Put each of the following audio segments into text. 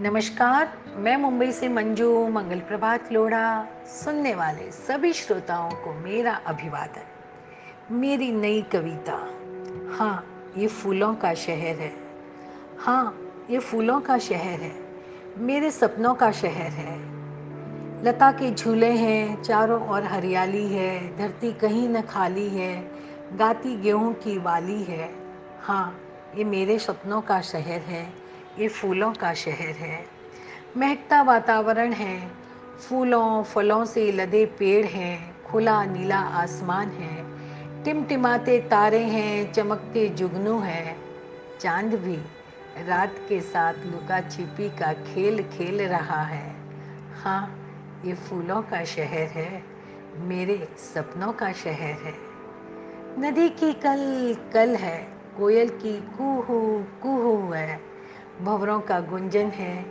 नमस्कार, मैं मुंबई से मंजू, मंगल प्रभात लोढ़ा सुनने वाले सभी श्रोताओं को मेरा अभिवादन। मेरी नई कविता। हाँ ये फूलों का शहर है। हाँ ये फूलों का शहर है। मेरे सपनों का शहर है। लता के झूले हैं, चारों ओर हरियाली है। धरती कहीं न खाली है। गाती गेहूँ की वाली है। हाँ ये मेरे सपनों का शहर है। ये फूलों का शहर है। महकता वातावरण है। फूलों, फलों से लदे पेड़ हैं। खुला नीला आसमान है। टिमटिमाते तारे हैं। चमकते जुगनू हैं। चाँद भी रात के साथ लुका छिपी का खेल खेल रहा है। हाँ ये फूलों का शहर है। मेरे सपनों का शहर है। नदी की कल कल है। कोयल की कुहू कुहू है। भवरों का गुंजन है,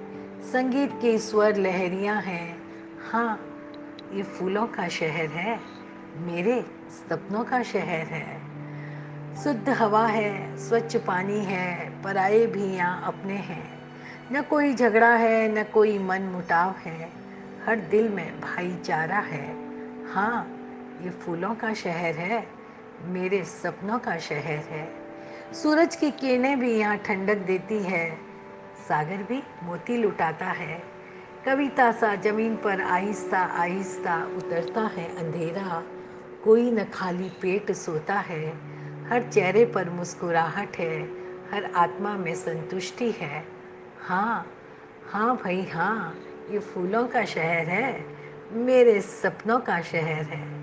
संगीत के स्वर लहरियाँ हैं। हाँ ये फूलों का शहर है, मेरे सपनों का शहर है। शुद्ध हवा है, स्वच्छ पानी है, पराए भी यहाँ अपने हैं। न कोई झगड़ा है, न कोई मन मुटाव है, हर दिल में भाईचारा है। हाँ ये फूलों का शहर है, मेरे सपनों का शहर है। सूरज की किरणें भी यहाँ ठंडक देती है सागर भी मोती लुटाता है। कविता सा ज़मीन पर आहिस्ता आहिस्ता उतरता है अंधेरा। कोई न खाली पेट सोता है। हर चेहरे पर मुस्कुराहट है। हर आत्मा में संतुष्टि है। हाँ हाँ भाई हाँ ये फूलों का शहर है। मेरे सपनों का शहर है।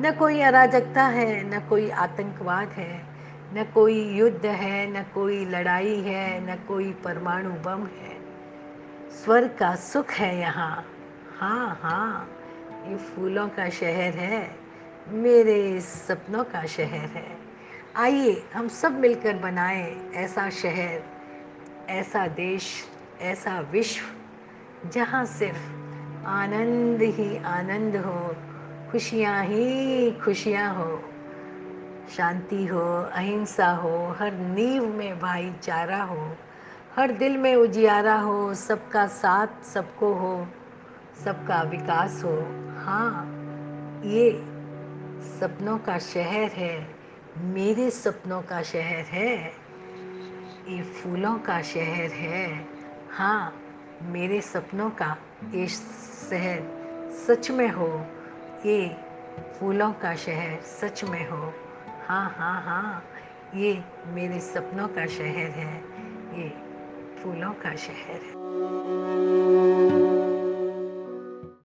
न कोई अराजकता है, न कोई आतंकवाद है। न कोई युद्ध है, न कोई लड़ाई है, न कोई परमाणु बम है। स्वर का सुख है यहाँ। हाँ हाँ ये फूलों का शहर है, मेरे सपनों का शहर है। आइए, हम सब मिलकर बनाएँ ऐसा शहर, ऐसा देश, ऐसा विश्व, जहाँ सिर्फ़ आनंद ही आनंद हो, खुशियाँ ही खुशियाँ हो। शांति हो, अहिंसा हो, हर नींव में भाईचारा हो, हर दिल में उजियारा हो, सबका साथ सबको हो, सबका विकास हो। हाँ ये सपनों का शहर है, मेरे सपनों का शहर है, ये फूलों का शहर है। हाँ मेरे सपनों का ये शहर सच में हो, ये फूलों का शहर सच में हो। हाँ हाँ हाँ। ये मेरे सपनों का शहर है। ये फूलों का शहर है।